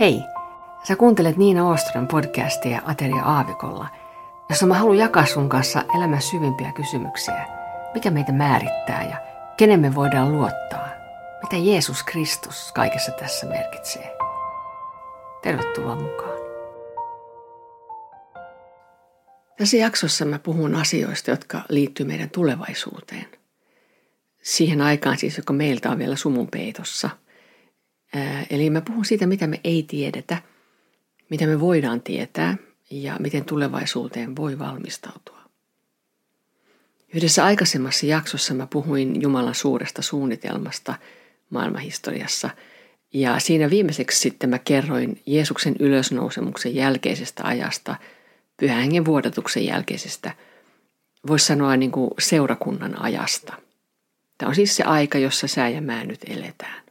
Hei, sä kuuntelet Niina Oostron podcastia Ateria Aavikolla, jossa mä haluan jakaa sun kanssa elämän syvimpiä kysymyksiä. Mikä meitä määrittää ja kenen me voidaan luottaa? Mitä Jeesus Kristus kaikessa tässä merkitsee? Tervetuloa mukaan. Tässä jaksossa mä puhun asioista, jotka liittyy meidän tulevaisuuteen. Siihen aikaan siis, joka meiltä on vielä sumun peitossa – Eli mä puhun siitä, mitä me ei tiedetä, mitä me voidaan tietää ja miten tulevaisuuteen voi valmistautua. Yhdessä aikaisemmassa jaksossa mä puhuin Jumalan suuresta suunnitelmasta maailmanhistoriassa ja siinä viimeiseksi sitten mä kerroin Jeesuksen ylösnousemuksen jälkeisestä ajasta, pyhän hengen vuodatuksen jälkeisestä, voisi sanoa niin kuin seurakunnan ajasta. Tämä on siis se aika, jossa sää ja mä nyt eletään.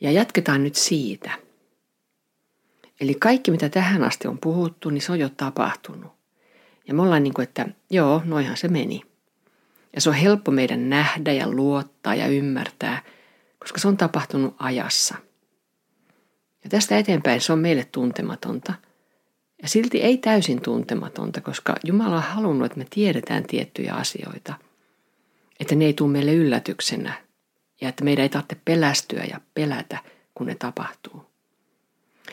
Ja jatketaan nyt siitä. Eli kaikki, mitä tähän asti on puhuttu, niin se on jo tapahtunut. Ja me ollaan niin kuin, että joo, noihan se meni. Ja se on helppo meidän nähdä ja luottaa ja ymmärtää, koska se on tapahtunut ajassa. Ja tästä eteenpäin se on meille tuntematonta. Ja silti ei täysin tuntematonta, koska Jumala on halunnut, että me tiedetään tiettyjä asioita. Että ne ei tule meille yllätyksenä, ja että meidän ei tarvitse pelästyä ja pelätä, kun ne tapahtuu.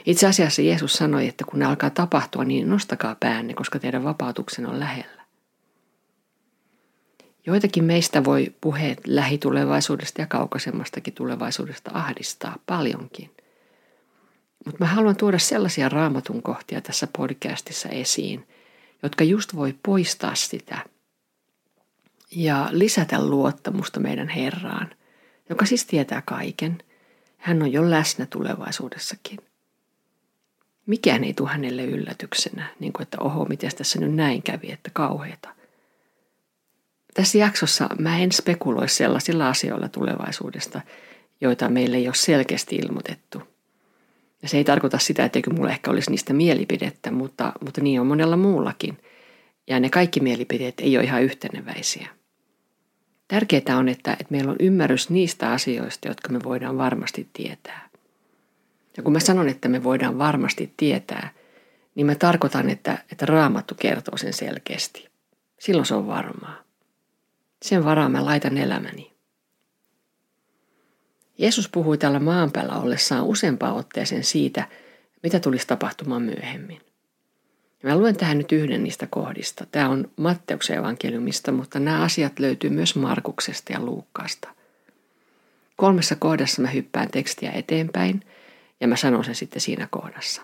Itse asiassa Jeesus sanoi, että kun ne alkaa tapahtua, niin nostakaa päänne, koska teidän vapautuksen on lähellä. Joitakin meistä voi puheet lähitulevaisuudesta ja kaukaisemmastakin tulevaisuudesta ahdistaa paljonkin. Mutta mä haluan tuoda sellaisia raamatun kohtia tässä podcastissa esiin, jotka just voi poistaa sitä ja lisätä luottamusta meidän Herraan – joka siis tietää kaiken. Hän on jo läsnä tulevaisuudessakin. Mikään ei tule hänelle yllätyksenä, niin kuin että oho, miten tässä nyt näin kävi, että kauheita. Tässä jaksossa mä en spekuloi sellaisilla asioilla tulevaisuudesta, joita meille ei ole selkeästi ilmoitettu. Ja se ei tarkoita sitä, etteikö mulla ehkä olisi niistä mielipidettä, mutta, mutta niin on monella muullakin. Ja ne kaikki mielipiteet ei ole ihan yhteneväisiä. Tärkeää on, että, että meillä on ymmärrys niistä asioista, jotka me voidaan varmasti tietää. Ja kun mä sanon, että me voidaan varmasti tietää, niin mä tarkoitan, että, että raamattu kertoo sen selkeästi. Silloin se on varmaa. Sen varaan mä laitan elämäni. Jeesus puhui tällä maan päällä ollessaan useampaan otteeseen siitä, mitä tulisi tapahtumaan myöhemmin. Mä luen tähän nyt yhden niistä kohdista. Tämä on Matteuksen evankeliumista, mutta nämä asiat löytyy myös Markuksesta ja Luukkaasta. Kolmessa kohdassa mä hyppään tekstiä eteenpäin ja mä sanon sen sitten siinä kohdassa.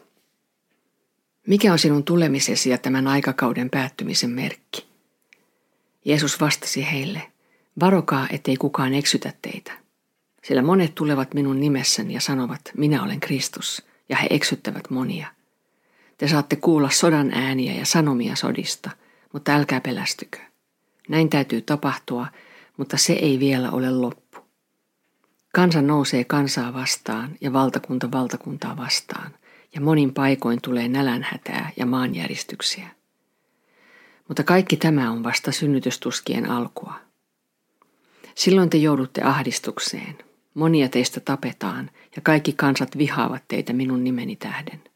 Mikä on sinun tulemisesi ja tämän aikakauden päättymisen merkki? Jeesus vastasi heille, varokaa, ettei kukaan eksytä teitä. Sillä monet tulevat minun nimessäni ja sanovat, minä olen Kristus, ja he eksyttävät monia – te saatte kuulla sodan ääniä ja sanomia sodista, mutta älkää pelästykö. Näin täytyy tapahtua, mutta se ei vielä ole loppu. Kansa nousee kansaa vastaan ja valtakunta valtakuntaa vastaan, ja monin paikoin tulee nälänhätää ja maanjäristyksiä. Mutta kaikki tämä on vasta synnytystuskien alkua. Silloin te joudutte ahdistukseen. Monia teistä tapetaan, ja kaikki kansat vihaavat teitä minun nimeni tähden.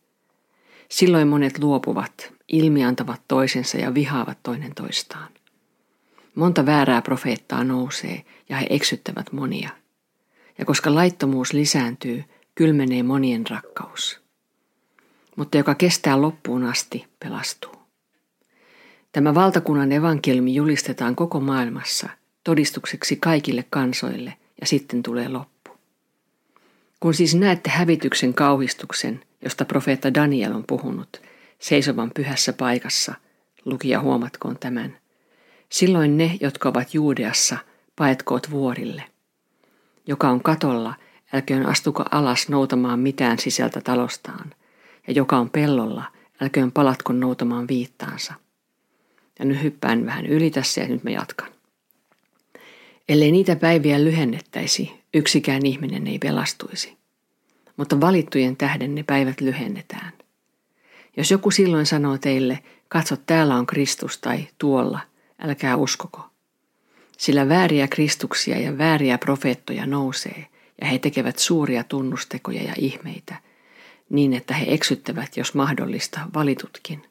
Silloin monet luopuvat, ilmiantavat toisensa ja vihaavat toinen toistaan. Monta väärää profeettaa nousee ja he eksyttävät monia. Ja koska laittomuus lisääntyy, kylmenee monien rakkaus. Mutta joka kestää loppuun asti, pelastuu. Tämä valtakunnan evankeliumi julistetaan koko maailmassa todistukseksi kaikille kansoille ja sitten tulee loppu. Kun siis näette hävityksen kauhistuksen, josta profeetta Daniel on puhunut, seisovan pyhässä paikassa, lukija huomatkoon tämän. Silloin ne, jotka ovat Juudeassa, paetkoot vuorille. Joka on katolla, älköön astuko alas noutamaan mitään sisältä talostaan, ja joka on pellolla, älköön palatko noutamaan viittaansa. Ja nyt hyppään vähän yli tässä ja nyt mä jatkan. Ellei niitä päiviä lyhennettäisi, yksikään ihminen ei pelastuisi mutta valittujen tähden ne päivät lyhennetään. Jos joku silloin sanoo teille, katso täällä on Kristus tai tuolla, älkää uskoko. Sillä vääriä Kristuksia ja vääriä profeettoja nousee, ja he tekevät suuria tunnustekoja ja ihmeitä, niin, että he eksyttävät, jos mahdollista, valitutkin.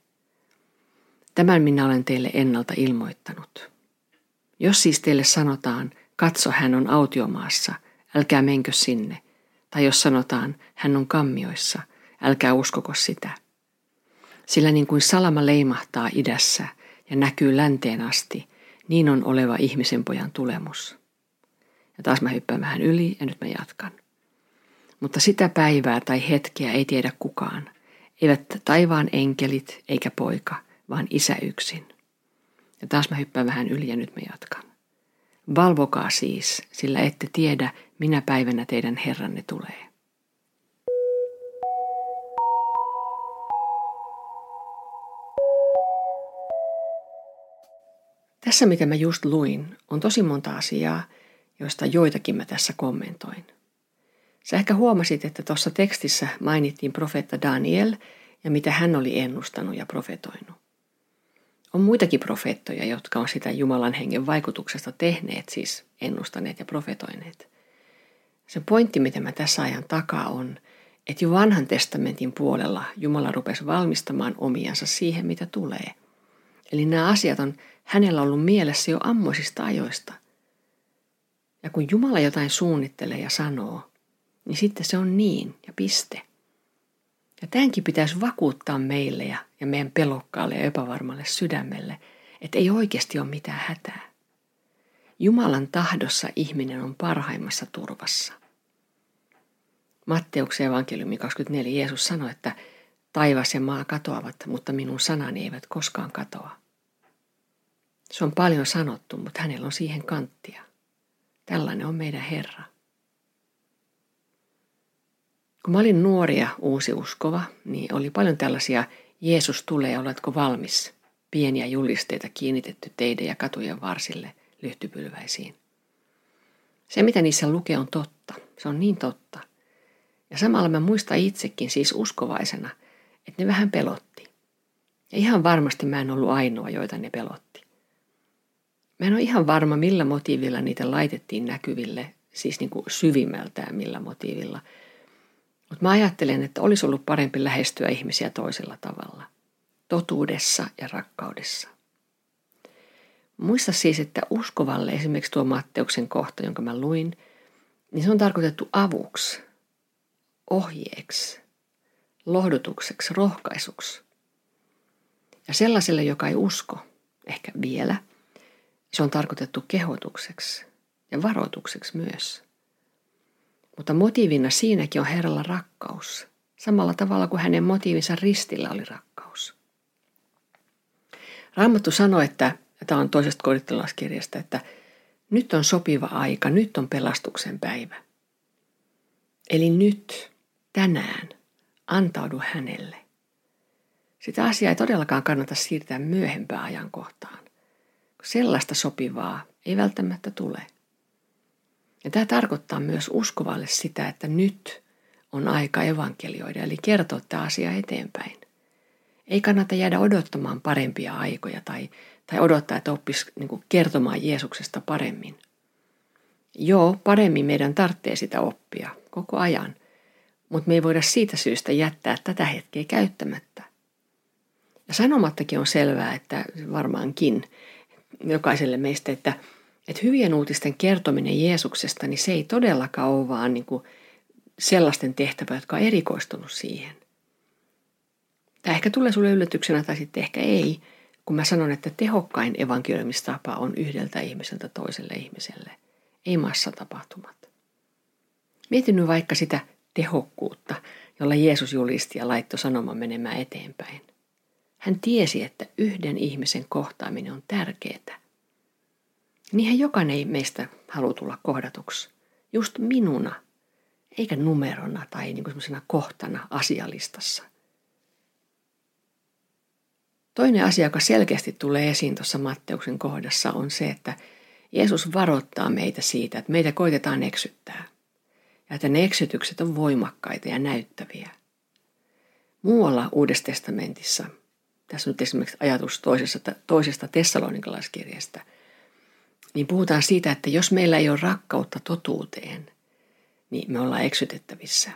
Tämän minä olen teille ennalta ilmoittanut. Jos siis teille sanotaan, katso hän on autiomaassa, älkää menkö sinne, tai jos sanotaan, hän on kammioissa, älkää uskoko sitä. Sillä niin kuin salama leimahtaa idässä ja näkyy länteen asti, niin on oleva ihmisen pojan tulemus. Ja taas mä hyppään vähän yli ja nyt mä jatkan. Mutta sitä päivää tai hetkeä ei tiedä kukaan. Eivät taivaan enkelit eikä poika, vaan isä yksin. Ja taas mä hyppään vähän yli ja nyt mä jatkan. Valvokaa siis, sillä ette tiedä, minä päivänä teidän Herranne tulee. Tässä, mitä mä just luin, on tosi monta asiaa, joista joitakin mä tässä kommentoin. Sä ehkä huomasit, että tuossa tekstissä mainittiin profeetta Daniel ja mitä hän oli ennustanut ja profetoinut. On muitakin profeettoja, jotka on sitä Jumalan hengen vaikutuksesta tehneet, siis ennustaneet ja profetoineet. Se pointti, mitä mä tässä ajan takaa on, että jo vanhan testamentin puolella Jumala rupesi valmistamaan omiansa siihen, mitä tulee. Eli nämä asiat on hänellä ollut mielessä jo ammoisista ajoista. Ja kun Jumala jotain suunnittelee ja sanoo, niin sitten se on niin ja piste. Ja tämänkin pitäisi vakuuttaa meille ja, ja meidän pelokkaalle ja epävarmalle sydämelle, että ei oikeasti ole mitään hätää. Jumalan tahdossa ihminen on parhaimmassa turvassa. Matteuksen evankeliumi 24 Jeesus sanoi, että taivas ja maa katoavat, mutta minun sanani eivät koskaan katoa. Se on paljon sanottu, mutta hänellä on siihen kanttia. Tällainen on meidän Herra. Kun mä olin nuoria uusi uskova, niin oli paljon tällaisia Jeesus tulee, oletko valmis? Pieniä julisteita kiinnitetty teidän ja katujen varsille lyhtypylväisiin. Se, mitä niissä lukee, on totta. Se on niin totta. Ja samalla mä muistan itsekin siis uskovaisena, että ne vähän pelotti. Ja ihan varmasti mä en ollut ainoa, joita ne pelotti. Mä en ole ihan varma, millä motiivilla niitä laitettiin näkyville, siis niin kuin syvimmältään millä motiivilla – mutta mä ajattelen, että olisi ollut parempi lähestyä ihmisiä toisella tavalla. Totuudessa ja rakkaudessa. Muista siis, että uskovalle esimerkiksi tuo Matteuksen kohta, jonka mä luin, niin se on tarkoitettu avuksi, ohjeeksi, lohdutukseksi, rohkaisuksi. Ja sellaiselle, joka ei usko, ehkä vielä, se on tarkoitettu kehotukseksi ja varoitukseksi myös. Mutta motiivina siinäkin on Herralla rakkaus, samalla tavalla kuin hänen motiivinsa ristillä oli rakkaus. Raamattu sanoi, että, tämä on toisesta kodittelaiskirjasta, että nyt on sopiva aika, nyt on pelastuksen päivä. Eli nyt, tänään, antaudu hänelle. Sitä asiaa ei todellakaan kannata siirtää myöhempään ajankohtaan. Sellaista sopivaa ei välttämättä tule. Ja tämä tarkoittaa myös uskovalle sitä, että nyt on aika evankelioida, eli kertoa tämä asia eteenpäin. Ei kannata jäädä odottamaan parempia aikoja tai, tai odottaa, että oppisi niin kertomaan Jeesuksesta paremmin. Joo, paremmin meidän tarvitsee sitä oppia koko ajan, mutta me ei voida siitä syystä jättää tätä hetkeä käyttämättä. Ja sanomattakin on selvää, että varmaankin jokaiselle meistä, että – että hyvien uutisten kertominen Jeesuksesta, niin se ei todellakaan ole vaan niin kuin sellaisten tehtävä, jotka on erikoistunut siihen. Tämä ehkä tulee sulle yllätyksenä tai sitten ehkä ei, kun mä sanon, että tehokkain evankeliumistapa on yhdeltä ihmiseltä toiselle ihmiselle, ei massatapahtumat. Mietin nyt vaikka sitä tehokkuutta, jolla Jeesus julisti ja laittoi sanoman menemään eteenpäin. Hän tiesi, että yhden ihmisen kohtaaminen on tärkeää. Niinhän jokainen meistä haluaa tulla kohdatuksi. Just minuna, eikä numerona tai niin kuin kohtana asialistassa. Toinen asia, joka selkeästi tulee esiin tuossa Matteuksen kohdassa, on se, että Jeesus varoittaa meitä siitä, että meitä koitetaan eksyttää. Ja että ne eksytykset on voimakkaita ja näyttäviä. Muualla Uudessa testamentissa, tässä nyt esimerkiksi ajatus toisesta, toisesta tessalonikalaiskirjasta – niin puhutaan siitä, että jos meillä ei ole rakkautta totuuteen, niin me ollaan eksytettävissä.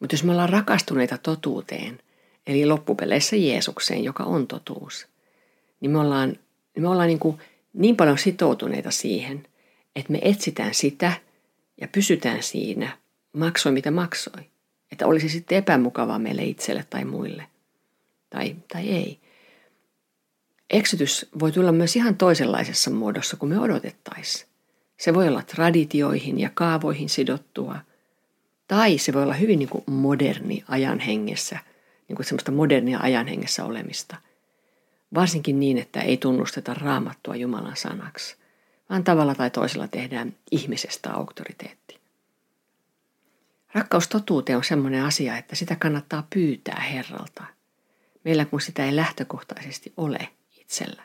Mutta jos me ollaan rakastuneita totuuteen, eli loppupeleissä Jeesukseen, joka on totuus, niin me ollaan, niin me ollaan niin, kuin niin paljon sitoutuneita siihen, että me etsitään sitä ja pysytään siinä, maksoi mitä maksoi. Että olisi sitten epämukavaa meille itselle tai muille. Tai, tai ei. Eksytys voi tulla myös ihan toisenlaisessa muodossa kuin me odotettaisiin. Se voi olla traditioihin ja kaavoihin sidottua, tai se voi olla hyvin niin kuin moderni ajan hengessä, niin kuin semmoista modernia ajan hengessä olemista. Varsinkin niin, että ei tunnusteta raamattua Jumalan sanaksi, vaan tavalla tai toisella tehdään ihmisestä auktoriteetti. Rakkaus totuuteen on semmoinen asia, että sitä kannattaa pyytää Herralta. Meillä kun sitä ei lähtökohtaisesti ole itsellä.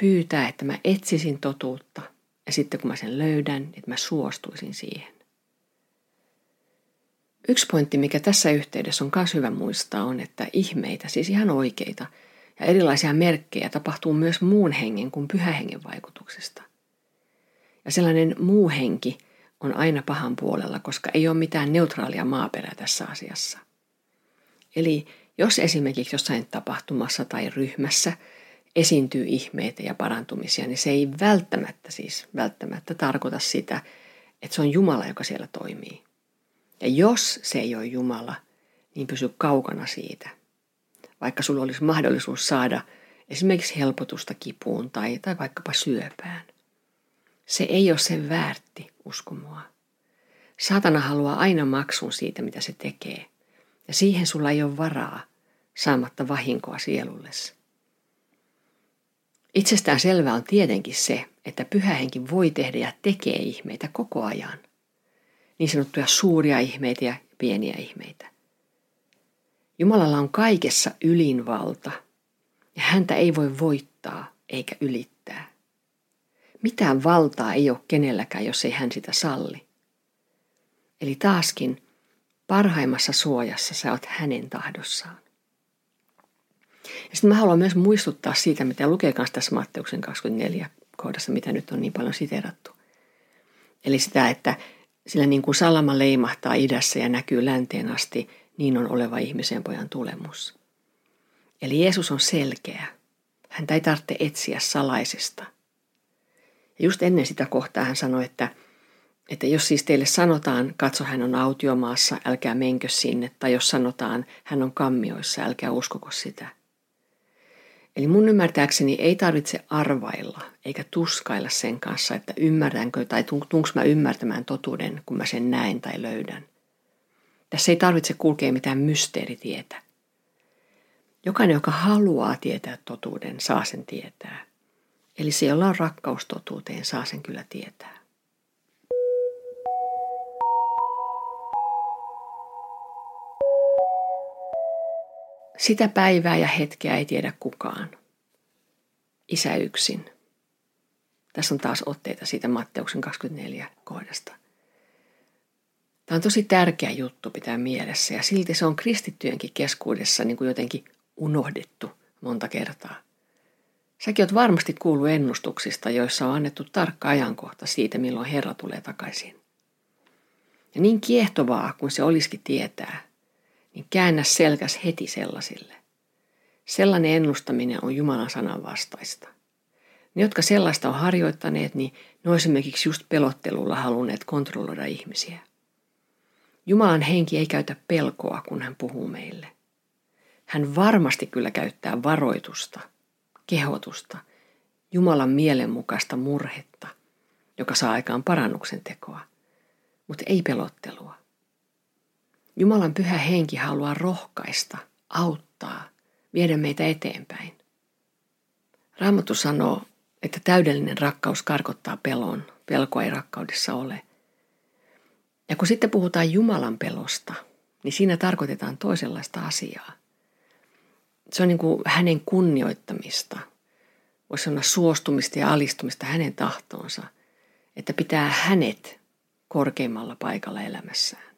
Pyytää, että mä etsisin totuutta ja sitten kun mä sen löydän, että mä suostuisin siihen. Yksi pointti, mikä tässä yhteydessä on myös hyvä muistaa, on, että ihmeitä, siis ihan oikeita ja erilaisia merkkejä tapahtuu myös muun hengen kuin pyhähengen vaikutuksesta. Ja sellainen muu henki on aina pahan puolella, koska ei ole mitään neutraalia maaperää tässä asiassa. Eli jos esimerkiksi jossain tapahtumassa tai ryhmässä esiintyy ihmeitä ja parantumisia, niin se ei välttämättä siis välttämättä tarkoita sitä, että se on Jumala, joka siellä toimii. Ja jos se ei ole Jumala, niin pysy kaukana siitä. Vaikka sulla olisi mahdollisuus saada esimerkiksi helpotusta kipuun tai, tai vaikkapa syöpään. Se ei ole sen väärti, usko mua. Saatana haluaa aina maksun siitä, mitä se tekee. Ja siihen sulla ei ole varaa saamatta vahinkoa sielullesi. Itsestään selvää on tietenkin se, että pyhähenki voi tehdä ja tekee ihmeitä koko ajan. Niin sanottuja suuria ihmeitä ja pieniä ihmeitä. Jumalalla on kaikessa ylinvalta ja häntä ei voi voittaa eikä ylittää. Mitään valtaa ei ole kenelläkään, jos ei hän sitä salli. Eli taaskin parhaimmassa suojassa sä oot hänen tahdossaan. Ja sitten mä haluan myös muistuttaa siitä, mitä lukee kanssa tässä Matteuksen 24 kohdassa, mitä nyt on niin paljon siterattu. Eli sitä, että sillä niin kuin salama leimahtaa idässä ja näkyy länteen asti, niin on oleva ihmisen pojan tulemus. Eli Jeesus on selkeä. Häntä ei tarvitse etsiä salaisesta. Ja just ennen sitä kohtaa hän sanoi, että, että jos siis teille sanotaan, katso hän on autiomaassa, älkää menkö sinne, tai jos sanotaan, hän on kammioissa, älkää uskoko sitä – Eli mun ymmärtääkseni ei tarvitse arvailla eikä tuskailla sen kanssa, että ymmärränkö tai tunks mä ymmärtämään totuuden, kun mä sen näen tai löydän. Tässä ei tarvitse kulkea mitään mysteeritietä. Jokainen, joka haluaa tietää totuuden, saa sen tietää. Eli se, jolla on rakkaus totuuteen, saa sen kyllä tietää. Sitä päivää ja hetkeä ei tiedä kukaan. Isä yksin. Tässä on taas otteita siitä Matteuksen 24 kohdasta. Tämä on tosi tärkeä juttu pitää mielessä ja silti se on kristittyjenkin keskuudessa niin kuin jotenkin unohdettu monta kertaa. Säkin oot varmasti kuullut ennustuksista, joissa on annettu tarkka ajankohta siitä, milloin Herra tulee takaisin. Ja niin kiehtovaa kuin se olisikin tietää, niin käännä selkäs heti sellaisille. Sellainen ennustaminen on Jumalan sanan vastaista. Ne, jotka sellaista on harjoittaneet, niin ne on esimerkiksi just pelottelulla halunneet kontrolloida ihmisiä. Jumalan henki ei käytä pelkoa, kun hän puhuu meille. Hän varmasti kyllä käyttää varoitusta, kehotusta, Jumalan mielenmukaista murhetta, joka saa aikaan parannuksen tekoa, mutta ei pelottelua. Jumalan pyhä henki haluaa rohkaista, auttaa, viedä meitä eteenpäin. Raamattu sanoo, että täydellinen rakkaus karkottaa pelon. Pelkoa ei rakkaudessa ole. Ja kun sitten puhutaan Jumalan pelosta, niin siinä tarkoitetaan toisenlaista asiaa. Se on niin kuin hänen kunnioittamista. Voisi sanoa suostumista ja alistumista hänen tahtoonsa. Että pitää hänet korkeimmalla paikalla elämässään.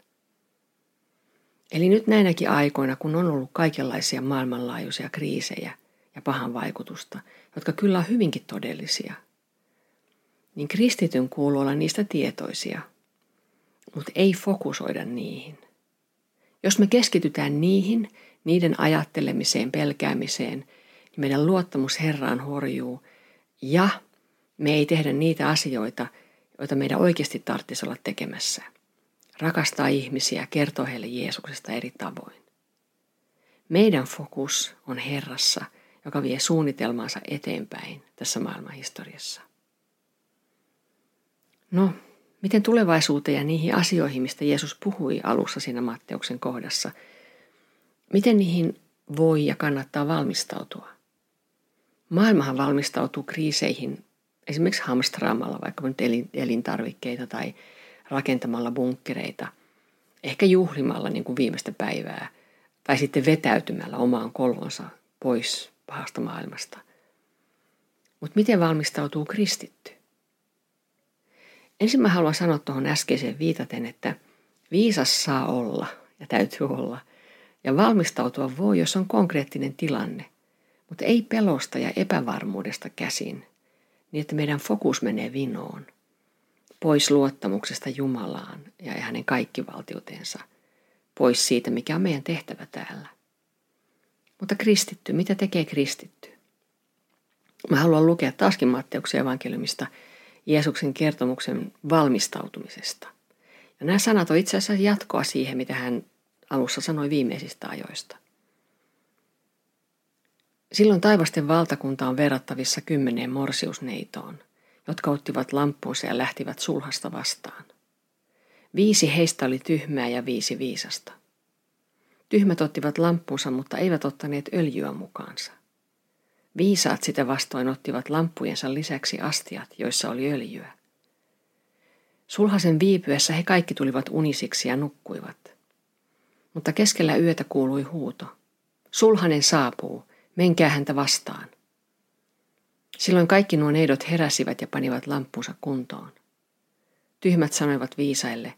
Eli nyt näinäkin aikoina, kun on ollut kaikenlaisia maailmanlaajuisia kriisejä ja pahan vaikutusta, jotka kyllä on hyvinkin todellisia, niin kristityn kuuluu olla niistä tietoisia, mutta ei fokusoida niihin. Jos me keskitytään niihin, niiden ajattelemiseen, pelkäämiseen, niin meidän luottamus Herraan horjuu ja me ei tehdä niitä asioita, joita meidän oikeasti tarvitsisi olla tekemässä. Rakastaa ihmisiä, kertoa heille Jeesuksesta eri tavoin. Meidän fokus on Herrassa, joka vie suunnitelmaansa eteenpäin tässä maailman historiassa. No, miten tulevaisuuteen ja niihin asioihin, mistä Jeesus puhui alussa siinä Matteuksen kohdassa, miten niihin voi ja kannattaa valmistautua? Maailmahan valmistautuu kriiseihin esimerkiksi hamstraamalla vaikka elintarvikkeita tai rakentamalla bunkkereita, ehkä juhlimalla niin kuin viimeistä päivää tai sitten vetäytymällä omaan kolonsa pois pahasta maailmasta. Mutta miten valmistautuu kristitty? Ensin mä haluan sanoa tuohon äskeiseen viitaten, että viisas saa olla ja täytyy olla. Ja valmistautua voi, jos on konkreettinen tilanne, mutta ei pelosta ja epävarmuudesta käsin, niin että meidän fokus menee vinoon, pois luottamuksesta Jumalaan ja hänen kaikkivaltiutensa, pois siitä, mikä on meidän tehtävä täällä. Mutta kristitty, mitä tekee kristitty? Mä haluan lukea taaskin Matteuksen evankeliumista – Jeesuksen kertomuksen valmistautumisesta. Ja nämä sanat on itse asiassa jatkoa siihen, mitä hän alussa sanoi viimeisistä ajoista. Silloin taivasten valtakunta on verrattavissa kymmeneen morsiusneitoon, jotka ottivat lampunsa ja lähtivät sulhasta vastaan. Viisi heistä oli tyhmää ja viisi viisasta. Tyhmät ottivat lampunsa, mutta eivät ottaneet öljyä mukaansa. Viisaat sitä vastoin ottivat lamppujensa lisäksi astiat, joissa oli öljyä. Sulhasen viipyessä he kaikki tulivat unisiksi ja nukkuivat. Mutta keskellä yötä kuului huuto. Sulhanen saapuu, menkää häntä vastaan. Silloin kaikki nuo neidot heräsivät ja panivat lampunsa kuntoon. Tyhmät sanoivat viisaille,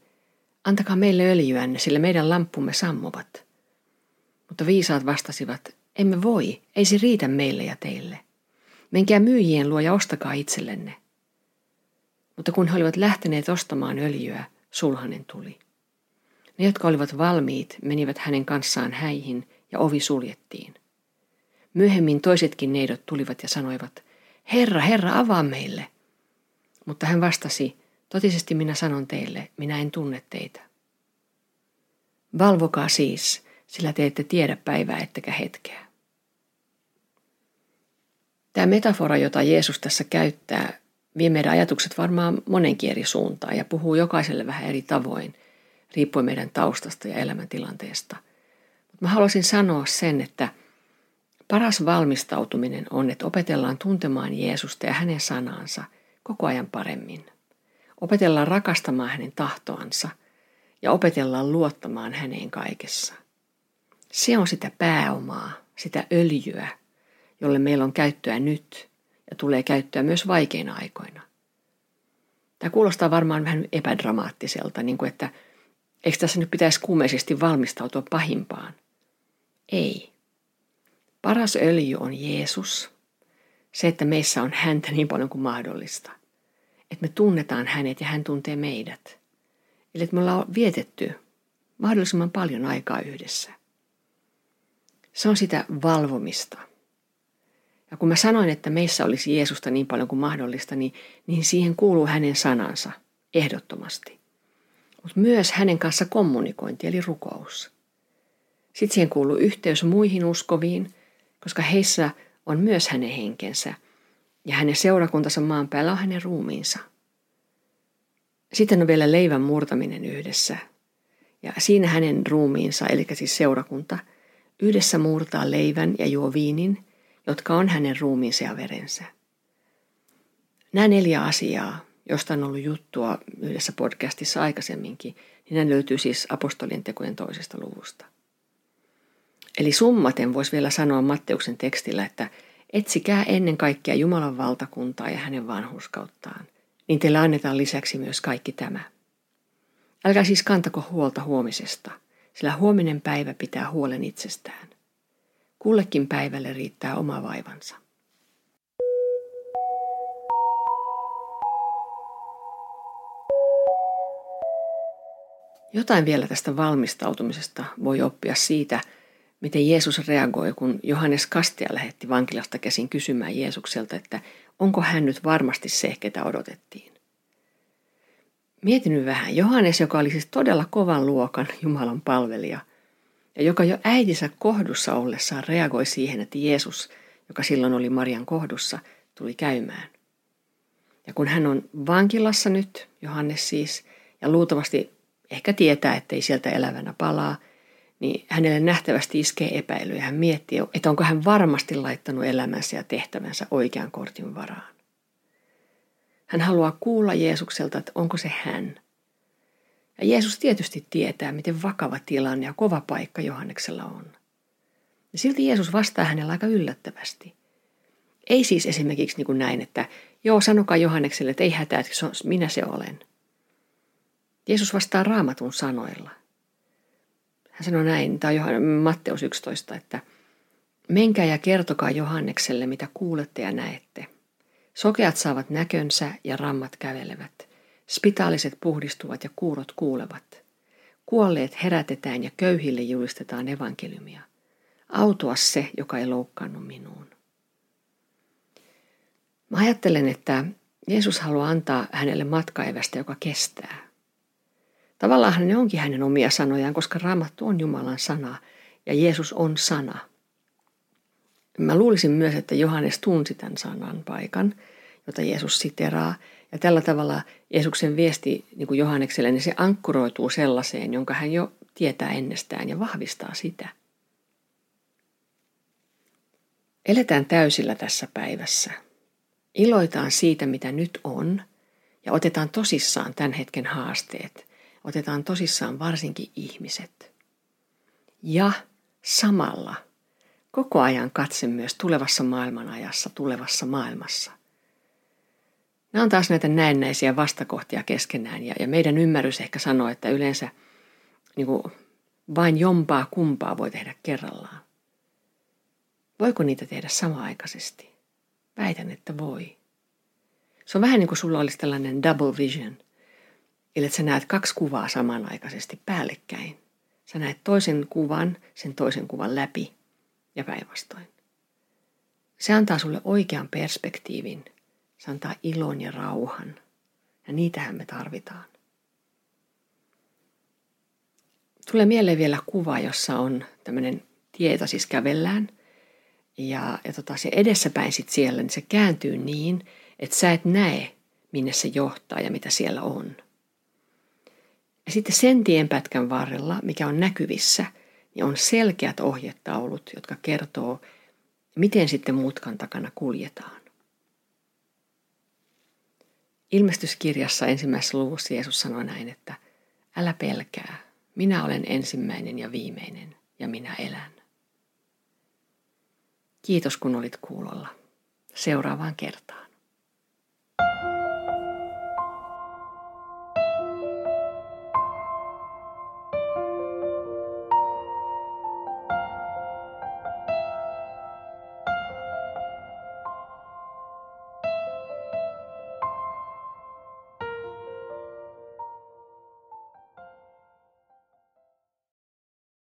antakaa meille öljyänne, sillä meidän lampumme sammuvat. Mutta viisaat vastasivat, emme voi, ei se riitä meille ja teille. Menkää myyjien luo ja ostakaa itsellenne. Mutta kun he olivat lähteneet ostamaan öljyä, sulhanen tuli. Ne, jotka olivat valmiit, menivät hänen kanssaan häihin ja ovi suljettiin. Myöhemmin toisetkin neidot tulivat ja sanoivat, Herra, Herra, avaa meille. Mutta hän vastasi, totisesti minä sanon teille, minä en tunne teitä. Valvokaa siis, sillä te ette tiedä päivää ettekä hetkeä. Tämä metafora, jota Jeesus tässä käyttää, vie meidän ajatukset varmaan monenkin eri suuntaan ja puhuu jokaiselle vähän eri tavoin, riippuen meidän taustasta ja elämäntilanteesta. Mutta mä haluaisin sanoa sen, että paras valmistautuminen on, että opetellaan tuntemaan Jeesusta ja hänen sanansa koko ajan paremmin. Opetellaan rakastamaan hänen tahtoansa ja opetellaan luottamaan häneen kaikessa. Se on sitä pääomaa, sitä öljyä, jolle meillä on käyttöä nyt ja tulee käyttöä myös vaikeina aikoina. Tämä kuulostaa varmaan vähän epädramaattiselta, niin kuin että eikö tässä nyt pitäisi kuumeisesti valmistautua pahimpaan? Ei. Paras öljy on Jeesus. Se, että meissä on häntä niin paljon kuin mahdollista. Että me tunnetaan hänet ja hän tuntee meidät. Eli että me ollaan vietetty mahdollisimman paljon aikaa yhdessä. Se on sitä valvomista. Ja kun mä sanoin, että meissä olisi Jeesusta niin paljon kuin mahdollista, niin, niin siihen kuuluu hänen sanansa ehdottomasti. Mutta myös hänen kanssa kommunikointi eli rukous. Sitten siihen kuuluu yhteys muihin uskoviin, koska heissä on myös hänen henkensä ja hänen seurakuntansa maan päällä on hänen ruumiinsa. Sitten on vielä leivän murtaminen yhdessä. Ja siinä hänen ruumiinsa, eli siis seurakunta, yhdessä murtaa leivän ja juo viinin – jotka on hänen ruumiinsa ja verensä. Nämä neljä asiaa, josta on ollut juttua yhdessä podcastissa aikaisemminkin, niin ne löytyy siis apostolien tekojen toisesta luvusta. Eli summaten voisi vielä sanoa Matteuksen tekstillä, että etsikää ennen kaikkea Jumalan valtakuntaa ja hänen vanhuskauttaan, niin teille annetaan lisäksi myös kaikki tämä. Älkää siis kantako huolta huomisesta, sillä huominen päivä pitää huolen itsestään. Kullekin päivälle riittää oma vaivansa. Jotain vielä tästä valmistautumisesta voi oppia siitä, miten Jeesus reagoi, kun Johannes Kastia lähetti vankilasta käsin kysymään Jeesukselta, että onko hän nyt varmasti se, ketä odotettiin. Mietin nyt vähän. Johannes, joka oli siis todella kovan luokan Jumalan palvelija, ja joka jo äitinsä kohdussa ollessaan reagoi siihen, että Jeesus, joka silloin oli Marian kohdussa, tuli käymään. Ja kun hän on vankilassa nyt, Johannes siis, ja luultavasti ehkä tietää, ettei sieltä elävänä palaa, niin hänelle nähtävästi iskee epäily ja hän miettii, että onko hän varmasti laittanut elämänsä ja tehtävänsä oikean kortin varaan. Hän haluaa kuulla Jeesukselta, että onko se hän. Ja Jeesus tietysti tietää, miten vakava tilanne ja kova paikka Johanneksella on. Ja silti Jeesus vastaa hänellä aika yllättävästi. Ei siis esimerkiksi niin kuin näin, että joo, sanokaa Johannekselle, että ei hätää, että minä se olen. Jeesus vastaa raamatun sanoilla. Hän sanoi näin, on Matteus 11, että menkää ja kertokaa Johannekselle, mitä kuulette ja näette – Sokeat saavat näkönsä ja rammat kävelevät. Spitaaliset puhdistuvat ja kuurot kuulevat. Kuolleet herätetään ja köyhille julistetaan evankeliumia. Autua se, joka ei loukkaannut minuun. Mä ajattelen, että Jeesus haluaa antaa hänelle matkaevästä, joka kestää. Tavallaan ne onkin hänen omia sanojaan, koska raamattu on Jumalan sana ja Jeesus on sana – Mä luulisin myös, että Johannes tunsi tämän sanan paikan, jota Jeesus siteraa. Ja tällä tavalla Jeesuksen viesti niin kuin Johannekselle, niin se ankkuroituu sellaiseen, jonka hän jo tietää ennestään ja vahvistaa sitä. Eletään täysillä tässä päivässä. Iloitaan siitä, mitä nyt on, ja otetaan tosissaan tämän hetken haasteet. Otetaan tosissaan varsinkin ihmiset. Ja samalla – koko ajan katse myös tulevassa maailmanajassa, tulevassa maailmassa. Nämä on taas näitä näennäisiä vastakohtia keskenään ja, ja meidän ymmärrys ehkä sanoo, että yleensä niin kuin, vain jompaa kumpaa voi tehdä kerrallaan. Voiko niitä tehdä samaaikaisesti? Väitän, että voi. Se on vähän niin kuin sulla olisi tällainen double vision. Eli että sä näet kaksi kuvaa samanaikaisesti päällekkäin. Sä näet toisen kuvan, sen toisen kuvan läpi ja päinvastoin. Se antaa sulle oikean perspektiivin. Se antaa ilon ja rauhan. Ja niitähän me tarvitaan. Tulee mieleen vielä kuva, jossa on tämmöinen tieto, siis kävellään. Ja, ja tota, se edessäpäin sit siellä, niin se kääntyy niin, että sä et näe, minne se johtaa ja mitä siellä on. Ja sitten sen tienpätkän varrella, mikä on näkyvissä – ja on selkeät ohjetaulut, jotka kertoo, miten sitten mutkan takana kuljetaan. Ilmestyskirjassa ensimmäisessä luvussa Jeesus sanoi näin, että älä pelkää, minä olen ensimmäinen ja viimeinen ja minä elän. Kiitos kun olit kuulolla. Seuraavaan kertaan.